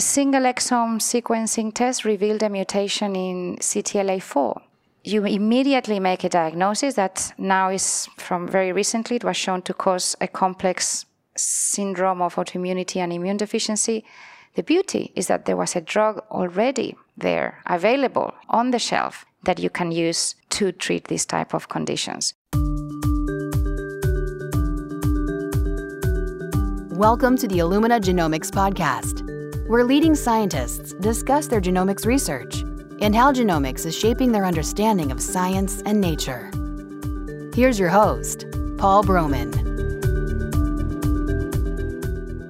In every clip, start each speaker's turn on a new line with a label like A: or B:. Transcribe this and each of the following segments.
A: a single exome sequencing test revealed a mutation in CTLA4. You immediately make a diagnosis that now is from very recently, it was shown to cause a complex syndrome of autoimmunity and immune deficiency. The beauty is that there was a drug already there available on the shelf that you can use to treat these type of conditions.
B: Welcome to the Illumina Genomics podcast, where leading scientists discuss their genomics research and how genomics is shaping their understanding of science and nature. Here's your host, Paul Broman.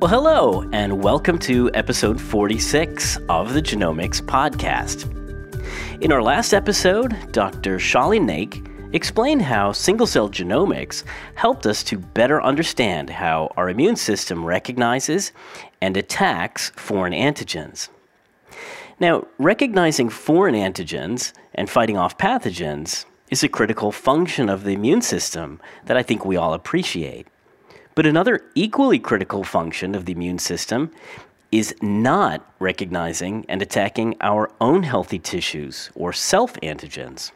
C: Well, hello, and welcome to episode 46 of the Genomics Podcast. In our last episode, Dr. Shalin Naik explained how single cell genomics helped us to better understand how our immune system recognizes and attacks foreign antigens. Now, recognizing foreign antigens and fighting off pathogens is a critical function of the immune system that I think we all appreciate. But another equally critical function of the immune system is not recognizing and attacking our own healthy tissues or self antigens.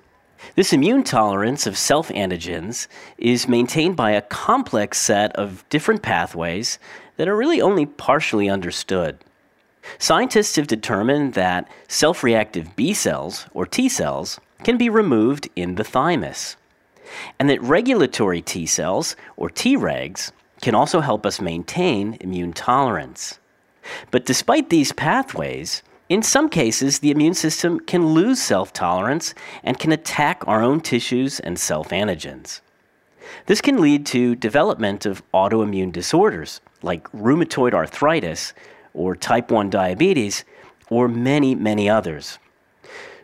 C: This immune tolerance of self antigens is maintained by a complex set of different pathways that are really only partially understood. Scientists have determined that self reactive B cells, or T cells, can be removed in the thymus, and that regulatory T cells, or Tregs, can also help us maintain immune tolerance. But despite these pathways, in some cases, the immune system can lose self tolerance and can attack our own tissues and self antigens. This can lead to development of autoimmune disorders like rheumatoid arthritis or type 1 diabetes or many, many others.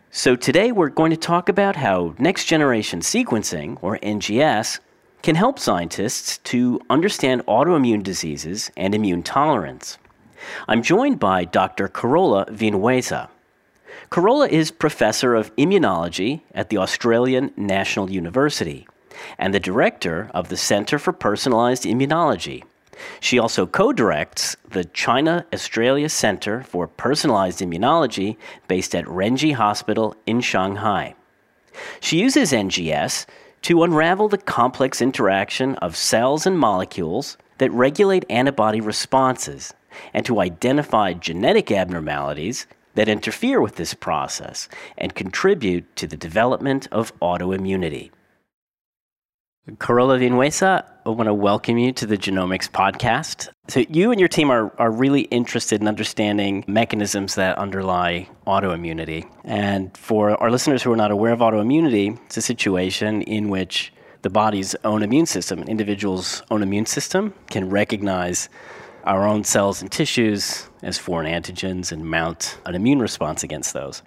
C: So today we're going to talk about how next generation sequencing or NGS can help scientists to understand autoimmune diseases and immune tolerance. I'm joined by Dr. Carola Vinuesa. Carola is professor of immunology at the Australian National University and the director of the Center for Personalized Immunology. She also co directs the China Australia Center for Personalized Immunology based at Renji Hospital in Shanghai. She uses NGS to unravel the complex interaction of cells and molecules that regulate antibody responses and to identify genetic abnormalities that interfere with this process and contribute to the development of autoimmunity. Carola Vinuesa, I want to welcome you to the Genomics Podcast. So, you and your team are, are really interested in understanding mechanisms that underlie autoimmunity. And for our listeners who are not aware of autoimmunity, it's a situation in which the body's own immune system, an individual's own immune system, can recognize our own cells and tissues as foreign antigens and mount an immune response against those.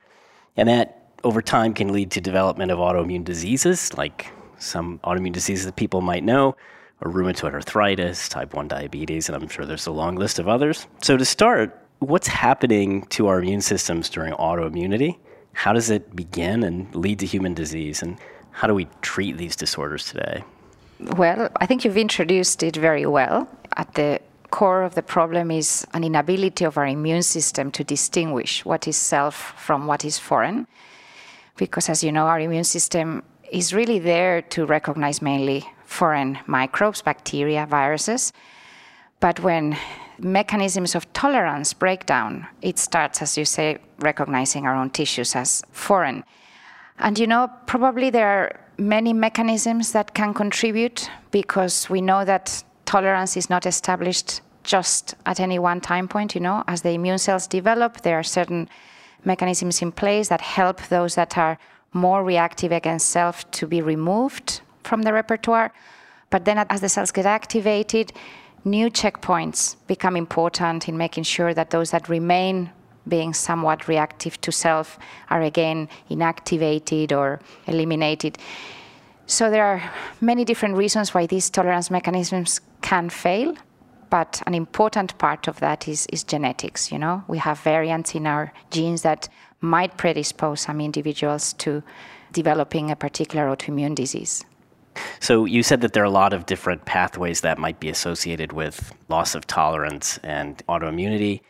C: And that over time can lead to development of autoimmune diseases like some autoimmune diseases that people might know or rheumatoid arthritis, type 1 diabetes, and I'm sure there's a long list of others. So to start, what's happening to our immune systems during autoimmunity? How does it begin and lead to human disease? And how do we treat these disorders today?
A: Well, I think you've introduced it very well. At the core of the problem is an inability of our immune system to distinguish what is self from what is foreign. Because, as you know, our immune system is really there to recognize mainly foreign microbes, bacteria, viruses. But when mechanisms of tolerance break down, it starts, as you say, recognizing our own tissues as foreign. And you know, probably there are many mechanisms that can contribute because we know that tolerance is not established just at any one time point. You know, as the immune cells develop, there are certain mechanisms in place that help those that are more reactive against self to be removed from the repertoire. But then, as the cells get activated, new checkpoints become important in making sure that those that remain being somewhat reactive to self are again inactivated or eliminated. So, there are many different reasons why these tolerance mechanisms can fail but an important part of that is, is genetics. You know, we have variants in our genes that might predispose some individuals to developing a particular autoimmune disease.
C: So you said that there are a lot of different pathways that might be associated with loss of tolerance and autoimmunity.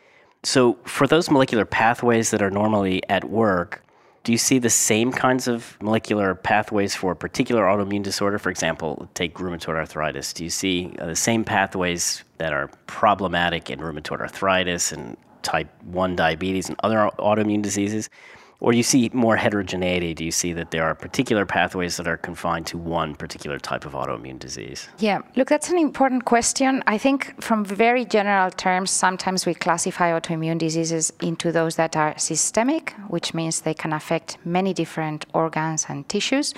C: So, for those molecular pathways that are normally at work, do you see the same kinds of molecular pathways for a particular autoimmune disorder? For example, take rheumatoid arthritis. Do you see uh, the same pathways that are problematic in rheumatoid arthritis and type 1 diabetes and other autoimmune diseases? Or you see more heterogeneity? Do you see that there are particular pathways that are confined to one particular type of autoimmune disease?
A: Yeah, look, that's an important question. I think, from very general terms, sometimes we classify autoimmune diseases into those that are systemic, which means they can affect many different organs and tissues,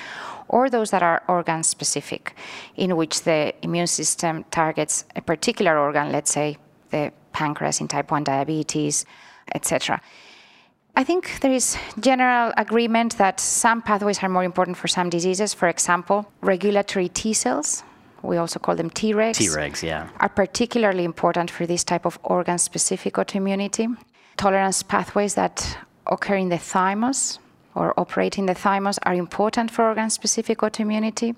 A: or those that are organ specific, in which the immune system targets a particular organ, let's say the pancreas in type 1 diabetes, etc. I think there is general agreement that some pathways are more important for some diseases. For example, regulatory T cells, we also call them Tregs.
C: Tregs, yeah.
A: Are particularly important for this type of organ specific autoimmunity. Tolerance pathways that occur in the thymus or operate in the thymus are important for organ specific autoimmunity.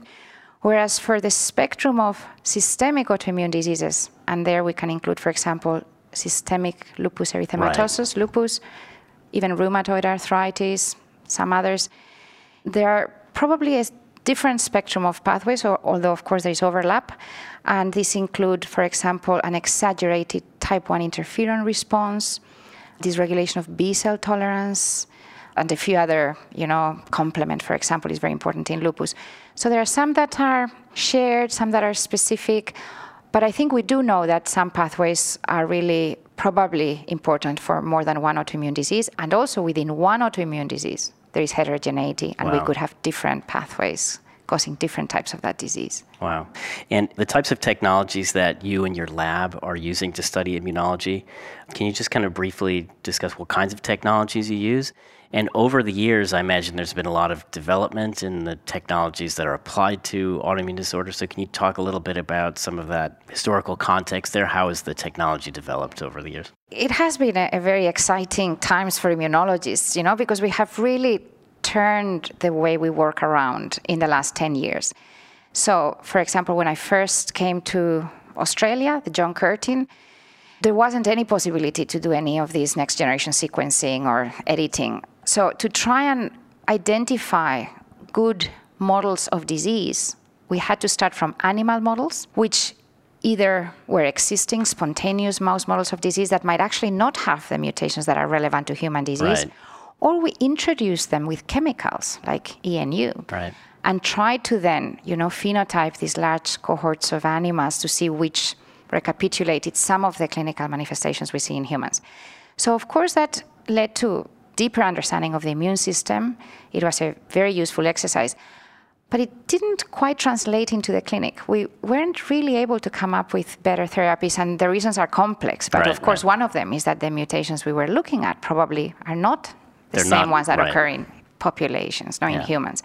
A: Whereas for the spectrum of systemic autoimmune diseases, and there we can include, for example, systemic lupus erythematosus, right. lupus, even rheumatoid arthritis, some others. There are probably a different spectrum of pathways, although of course there is overlap. And these include, for example, an exaggerated type 1 interferon response, dysregulation of B cell tolerance, and a few other, you know, complement, for example, is very important in lupus. So there are some that are shared, some that are specific, but I think we do know that some pathways are really probably important for more than one autoimmune disease. And also within one autoimmune disease, there is heterogeneity, and wow. we could have different pathways causing different types of that disease.
C: Wow. And the types of technologies that you and your lab are using to study immunology, can you just kind of briefly discuss what kinds of technologies you use? And over the years, I imagine there's been a lot of development in the technologies that are applied to autoimmune disorders. So, can you talk a little bit about some of that historical context there? How has the technology developed over the years?
A: It has been a, a very exciting times for immunologists, you know, because we have really turned the way we work around in the last 10 years. So, for example, when I first came to Australia, the John Curtin, there wasn't any possibility to do any of these next generation sequencing or editing. So, to try and identify good models of disease, we had to start from animal models, which either were existing spontaneous mouse models of disease that might actually not have the mutations that are relevant to human disease, right. or we introduced them with chemicals like ENU.
C: Right.
A: And try to then, you know, phenotype these large cohorts of animals to see which recapitulated some of the clinical manifestations we see in humans. So, of course, that led to deeper understanding of the immune system. It was a very useful exercise. But it didn't quite translate into the clinic. We weren't really able to come up with better therapies, and the reasons are complex. But right, of course, right. one of them is that the mutations we were looking at probably are not the They're same not, ones that right. occur in populations, not yeah. in humans.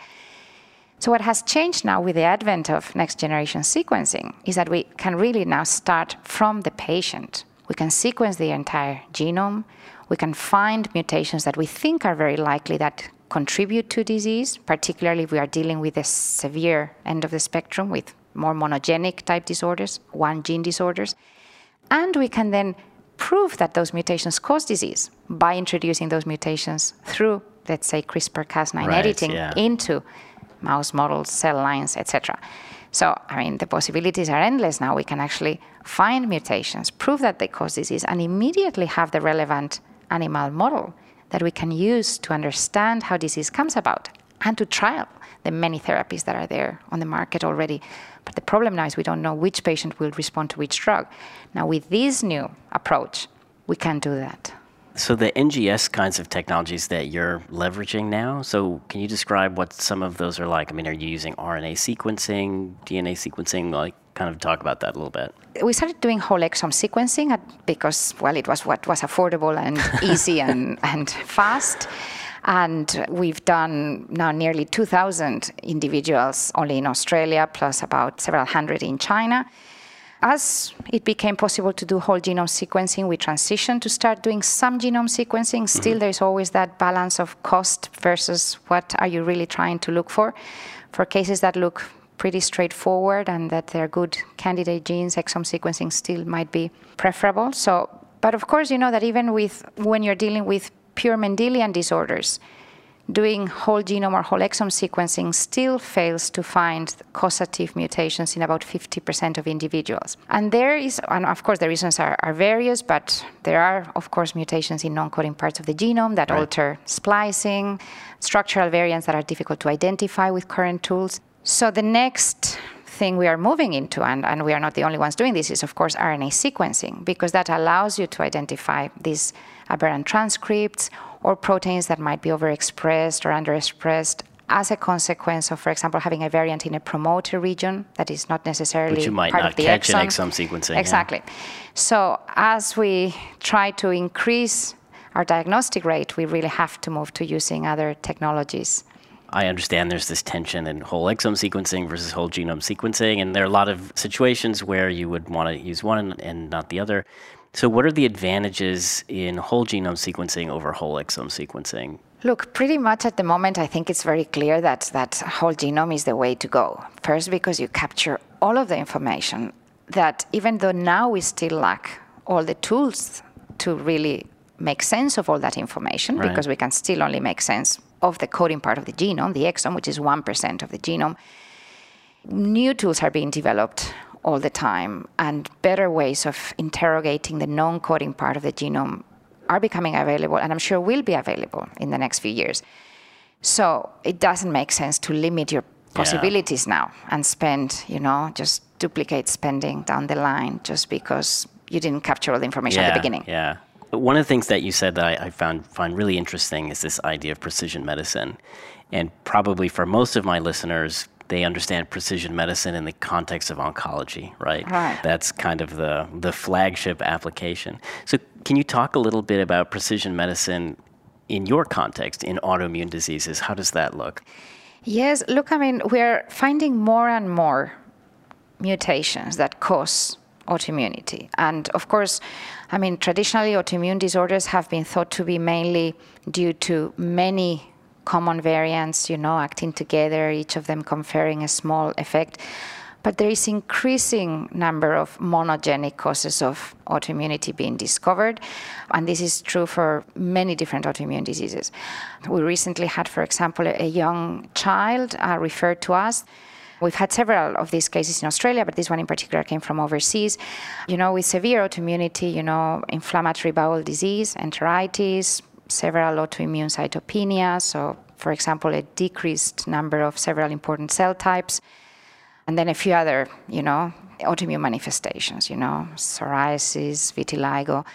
A: So, what has changed now with the advent of next generation sequencing is that we can really now start from the patient. We can sequence the entire genome, we can find mutations that we think are very likely that contribute to disease, particularly if we are dealing with the severe end of the spectrum with more monogenic type disorders, one gene disorders. And we can then prove that those mutations cause disease by introducing those mutations through, let's say, CRISPR Cas9 right, editing yeah. into mouse models, cell lines, etc. So, I mean, the possibilities are endless now. We can actually find mutations, prove that they cause disease, and immediately have the relevant animal model that we can use to understand how disease comes about and to trial the many therapies that are there on the market already. But the problem now is we don't know which patient will respond to which drug. Now, with this new approach, we can do that.
C: So, the NGS kinds of technologies that you're leveraging now, so can you describe what some of those are like? I mean, are you using RNA sequencing, DNA sequencing? Like, kind of talk about that a little bit.
A: We started doing whole exome sequencing because, well, it was what was affordable and easy and, and fast. And we've done now nearly 2,000 individuals only in Australia, plus about several hundred in China as it became possible to do whole genome sequencing, we transitioned to start doing some genome sequencing. Still, mm-hmm. there's always that balance of cost versus what are you really trying to look for. For cases that look pretty straightforward and that they're good candidate genes, exome sequencing still might be preferable. So But of course, you know that even with when you're dealing with pure Mendelian disorders, doing whole genome or whole exome sequencing still fails to find causative mutations in about 50% of individuals. And there is, and of course, the reasons are, are various, but there are, of course, mutations in non coding parts of the genome that right. alter splicing, structural variants that are difficult to identify with current tools. So the next thing we are moving into, and, and we are not the only ones doing this, is of course RNA sequencing, because that allows you to identify these aberrant transcripts or proteins that might be overexpressed or underexpressed as a consequence of, for example, having a variant in a promoter region that is not necessarily
C: Which you might
A: part
C: not
A: of the
C: catch exome sequencing.
A: Exactly.
C: Yeah.
A: So as we try to increase our diagnostic rate, we really have to move to using other technologies.
C: I understand there's this tension in whole exome sequencing versus whole genome sequencing, and there are a lot of situations where you would want to use one and not the other. So, what are the advantages in whole genome sequencing over whole exome sequencing?
A: Look, pretty much at the moment, I think it's very clear that, that whole genome is the way to go. First, because you capture all of the information that even though now we still lack all the tools to really make sense of all that information, right. because we can still only make sense of the coding part of the genome, the exome, which is 1% of the genome, new tools are being developed all the time, and better ways of interrogating the non coding part of the genome are becoming available, and I'm sure will be available in the next few years. So it doesn't make sense to limit your possibilities yeah. now and spend, you know, just duplicate spending down the line just because you didn't capture all the information
C: yeah,
A: at the beginning.
C: Yeah. One of the things that you said that I, I found find really interesting is this idea of precision medicine. And probably for most of my listeners, they understand precision medicine in the context of oncology, right?
A: Right.
C: That's kind of the the flagship application. So, can you talk a little bit about precision medicine in your context in autoimmune diseases? How does that look?
A: Yes, look, I mean, we're finding more and more mutations that cause autoimmunity. And of course, I mean, traditionally, autoimmune disorders have been thought to be mainly due to many common variants, you know, acting together, each of them conferring a small effect. But there is increasing number of monogenic causes of autoimmunity being discovered, and this is true for many different autoimmune diseases. We recently had, for example, a young child uh, referred to us. We've had several of these cases in Australia, but this one in particular came from overseas. You know, with severe autoimmunity, you know, inflammatory bowel disease, enteritis, several autoimmune cytopenias, so for example, a decreased number of several important cell types, and then a few other, you know, autoimmune manifestations, you know, psoriasis, vitiligo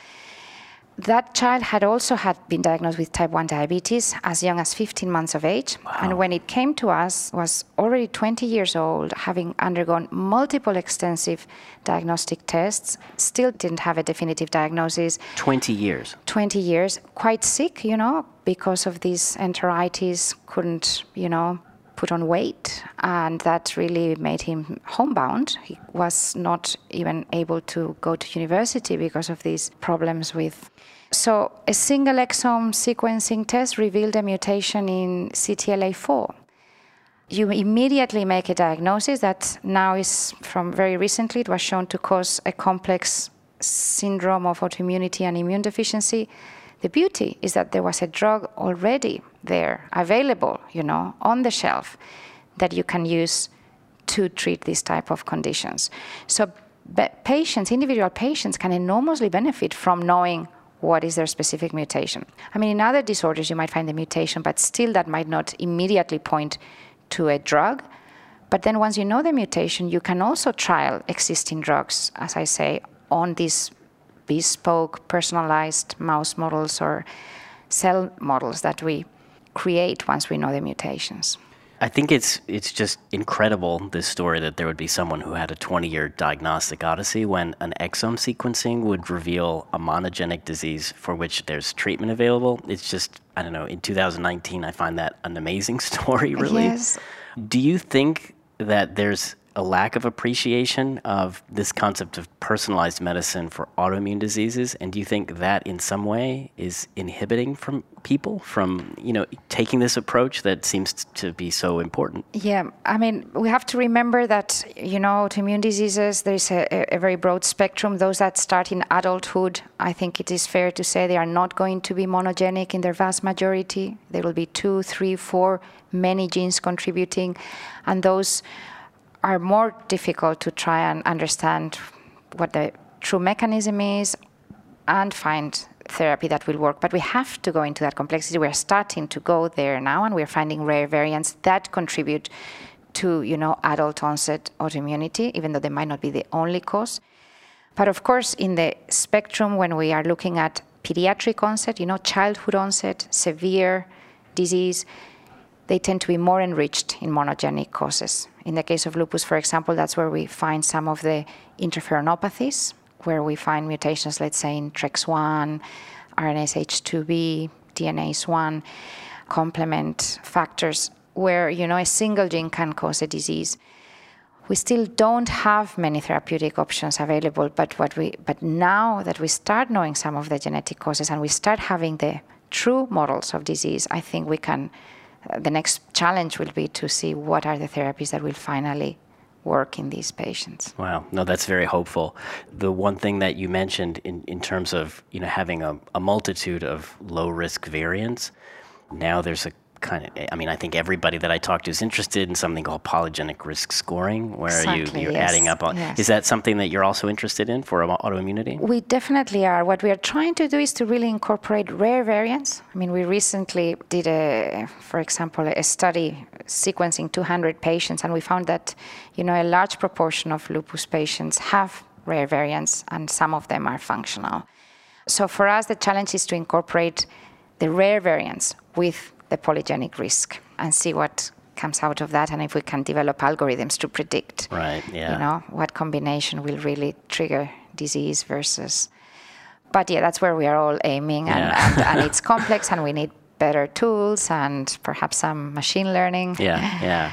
A: that child had also had been diagnosed with type 1 diabetes as young as 15 months of age. Wow. and when it came to us was already 20 years old having undergone multiple extensive diagnostic tests still didn't have a definitive diagnosis.
C: 20 years.
A: 20 years. Quite sick you know because of these enteritis couldn't you know put on weight, and that really made him homebound. He was not even able to go to university because of these problems with. So, a single exome sequencing test revealed a mutation in CTLA4. You immediately make a diagnosis that now is from very recently, it was shown to cause a complex syndrome of autoimmunity and immune deficiency the beauty is that there was a drug already there, available, you know, on the shelf that you can use to treat these type of conditions. So patients, individual patients can enormously benefit from knowing what is their specific mutation. I mean, in other disorders, you might find the mutation, but still that might not immediately point to a drug. But then once you know the mutation, you can also trial existing drugs, as I say, on these bespoke, personalized mouse models or cell models that we create once we know the mutations.
C: I think it's it's just incredible this story that there would be someone who had a 20-year diagnostic odyssey when an exome sequencing would reveal a monogenic disease for which there's treatment available. It's just I don't know. In 2019, I find that an amazing story. Really.
A: Yes.
C: Do you think that there's a lack of appreciation of this concept of personalized medicine for autoimmune diseases? And do you think that in some way is inhibiting from people from, you know, taking this approach that seems to be so important?
A: Yeah, I mean, we have to remember that, you know, autoimmune diseases, there's a, a very broad spectrum. Those that start in adulthood, I think it is fair to say they are not going to be monogenic in their vast majority. There will be two, three, four, many genes contributing. And those are more difficult to try and understand what the true mechanism is and find therapy that will work. But we have to go into that complexity. We're starting to go there now, and we're finding rare variants that contribute to, you know, adult onset autoimmunity, even though they might not be the only cause. But of course, in the spectrum, when we are looking at pediatric onset, you know, childhood onset, severe disease, they tend to be more enriched in monogenic causes. In the case of lupus, for example, that's where we find some of the interferonopathies, where we find mutations, let's say, in TREX1, RNase H2B, DNase 1, complement factors, where you know a single gene can cause a disease. We still don't have many therapeutic options available, but what we but now that we start knowing some of the genetic causes and we start having the true models of disease, I think we can the next challenge will be to see what are the therapies that will finally work in these patients.
C: Wow, no, that's very hopeful. The one thing that you mentioned in, in terms of you know having a, a multitude of low risk variants, now there's a kind of eh, i mean i think everybody that i talk to is interested in something called polygenic risk scoring where
A: exactly,
C: you, you're
A: yes,
C: adding up
A: yes.
C: is that something that you're also interested in for autoimmunity?
A: We definitely are. What we are trying to do is to really incorporate rare variants. I mean we recently did a for example a study sequencing 200 patients and we found that you know a large proportion of lupus patients have rare variants and some of them are functional. So for us the challenge is to incorporate the rare variants with the polygenic risk and see what comes out of that and if we can develop algorithms to predict
C: right yeah
A: you know what combination will really trigger disease versus but yeah that's where we are all aiming and,
C: Yeah.
A: and, and it's complex and we need better tools and perhaps some machine learning
C: Yeah, yeah.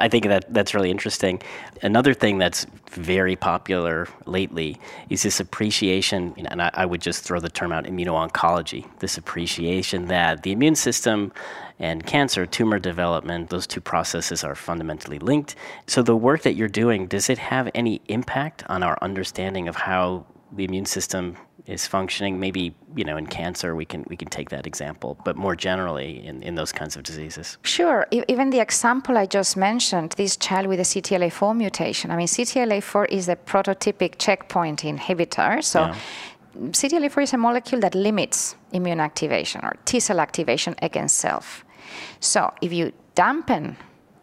C: I think that that's really interesting. Another thing that's very popular lately is this appreciation, and I, I would just throw the term out immuno-oncology. This appreciation that the immune system and cancer, tumor development, those two processes are fundamentally linked. So the work that you're doing, does it have any impact on our understanding of how the immune system is functioning? Maybe you know in cancer we can we can take that example, but more generally in, in those kinds of diseases.
A: Sure. Even the example I just mentioned, this child with a CTLA4 mutation. I mean, CTLA4 is a prototypic checkpoint inhibitor. So,
C: Yeah.
A: CTLA4 is a molecule that limits immune activation or T cell activation against self. So, if you dampen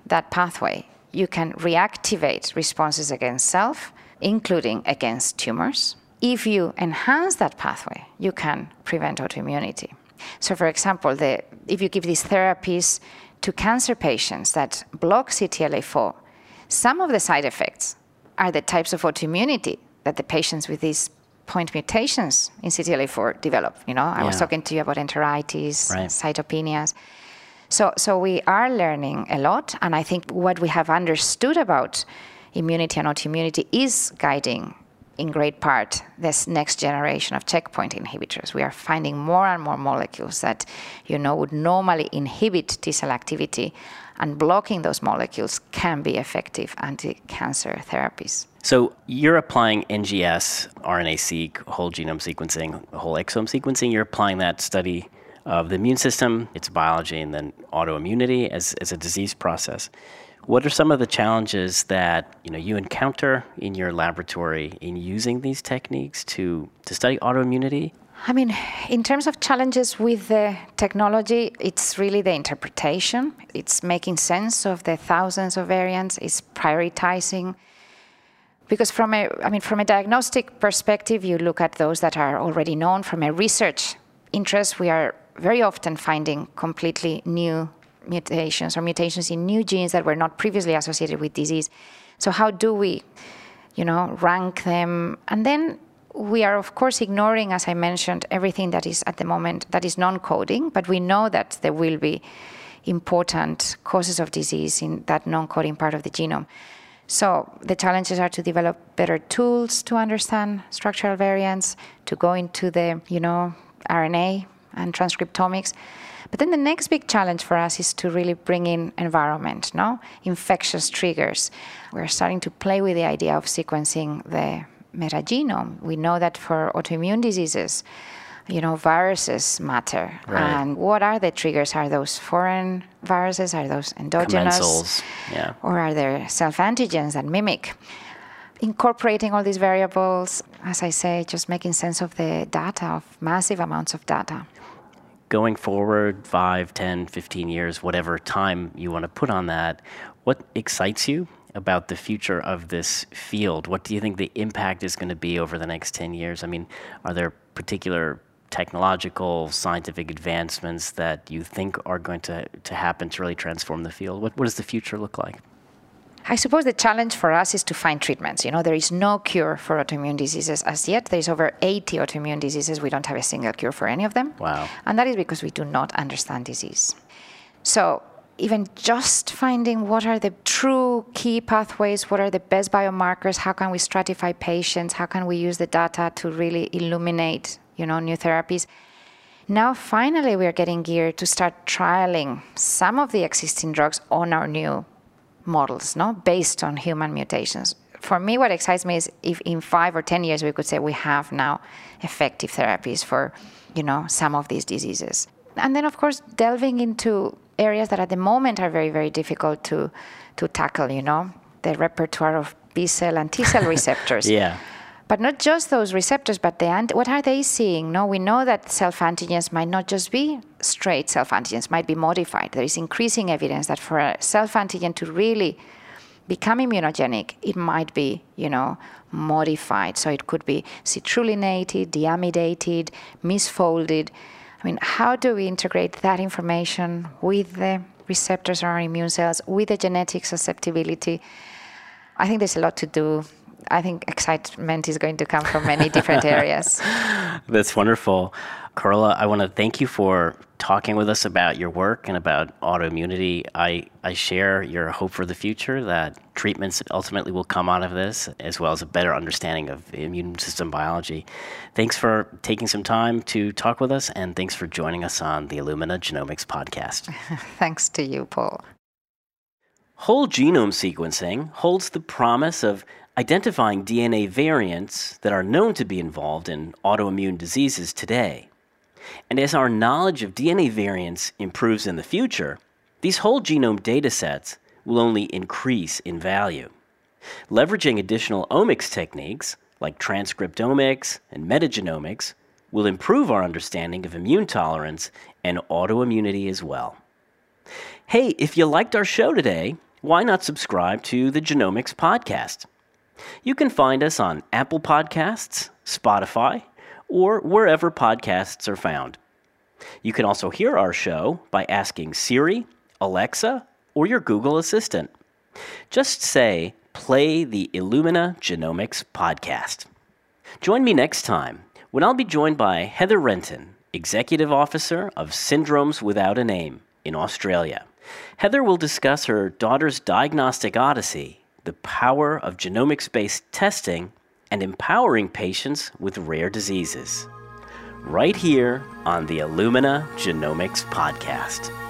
A: that pathway, you can reactivate responses against self, including against tumors. If you enhance that pathway, you can prevent autoimmunity. So, for example, the, if you give these therapies to cancer patients that block CTLA4, some of the side effects are the types of autoimmunity that the patients with these point mutations in CTLA4 develop. You know, I was talking to you about enteritis,
C: Right.
A: cytopenias. So, so we are learning a lot, and I think what we have understood about immunity and autoimmunity is guiding, in great part, this next generation of checkpoint inhibitors. We are finding more and more molecules that, you know, would normally inhibit T cell activity, and blocking those molecules can be effective anti-cancer therapies.
C: So you're applying NGS, RNA-seq, whole genome sequencing, whole exome sequencing. You're applying that study of the immune system, its biology, and then autoimmunity as, as a disease process. What are some of the challenges that you know you encounter in your laboratory in using these techniques to, to study autoimmunity?
A: I mean, in terms of challenges with the technology, it's really the interpretation. It's making sense of the thousands of variants. It's prioritizing. Because from a, I mean, from a diagnostic perspective, you look at those that are already known. From a research interest, we are very often finding completely new mutations or mutations in new genes that were not previously associated with disease. So how do we, you know, rank them? And then we are of course ignoring, as I mentioned, everything that is at the moment that is non-coding, but we know that there will be important causes of disease in that non-coding part of the genome. So the challenges are to develop better tools to understand structural variants, to go into the, you know, RNA and transcriptomics. But then the next big challenge for us is to really bring in environment, no? Infectious triggers. We're starting to play with the idea of sequencing the metagenome. We know that for autoimmune diseases, you know, viruses matter.
C: Right.
A: And what are the triggers? Are those foreign viruses? Are those endogenous?
C: Commensals, yeah.
A: Or are there self antigens that mimic? Incorporating all these variables, as I say, just making sense of the data, of massive amounts of data.
C: Going forward, 5, 10, 15 years, whatever time you want to put on that, what excites you about the future of this field? What do you think the impact is going to be over the next 10 years? I mean, are there particular technological, scientific advancements that you think are going to, to happen to really transform the field? What, what does the future look like?
A: I suppose the challenge for us is to find treatments. You know, there is no cure for autoimmune diseases as yet. There's over 80 autoimmune diseases. We don't have a single cure for any of them.
C: Wow.
A: And that is because we do not understand disease. So, even just finding what are the true key pathways, what are the best biomarkers, how can we stratify patients, how can we use the data to really illuminate, you know, new therapies. Now, finally, we are getting geared to start trialing some of the existing drugs on our new models, no, based on human mutations. For me, what excites me is if in five or ten years we could say we have now effective therapies for, you know, some of these diseases. And then, of course, delving into areas that at the moment are very, very difficult to to tackle. You know, the repertoire of B cell and T cell receptors.
C: Yeah.
A: But not just those receptors, but the ant- what are they seeing? No, we know that self antigens might not just be straight self antigens, might be modified. There is increasing evidence that for a self antigen to really become immunogenic, it might be, you know, modified. So it could be citrullinated, deamidated, misfolded. I mean, how do we integrate that information with the receptors on our immune cells, with the genetic susceptibility? I think there's a lot to do I think excitement is going to come from many different areas.
C: That's wonderful. Carola, I want to thank you for talking with us about your work and about autoimmunity. I, I share your hope for the future that treatments ultimately will come out of this, as well as a better understanding of immune system biology. Thanks for taking some time to talk with us, and thanks for joining us on the Illumina Genomics podcast.
A: thanks to you, Paul.
C: Whole genome sequencing holds the promise of identifying DNA variants that are known to be involved in autoimmune diseases today. And as our knowledge of DNA variants improves in the future, these whole genome datasets will only increase in value. Leveraging additional omics techniques like transcriptomics and metagenomics will improve our understanding of immune tolerance and autoimmunity as well. Hey, if you liked our show today, why not subscribe to the Genomics Podcast? You can find us on Apple Podcasts, Spotify, or wherever podcasts are found. You can also hear our show by asking Siri, Alexa, or your Google Assistant. Just say, play the Illumina Genomics podcast. Join me next time when I'll be joined by Heather Renton, Executive Officer of Syndromes Without a Name in Australia. Heather will discuss her daughter's diagnostic odyssey the power of genomics based testing and empowering patients with rare diseases. Right here on the Illumina Genomics Podcast.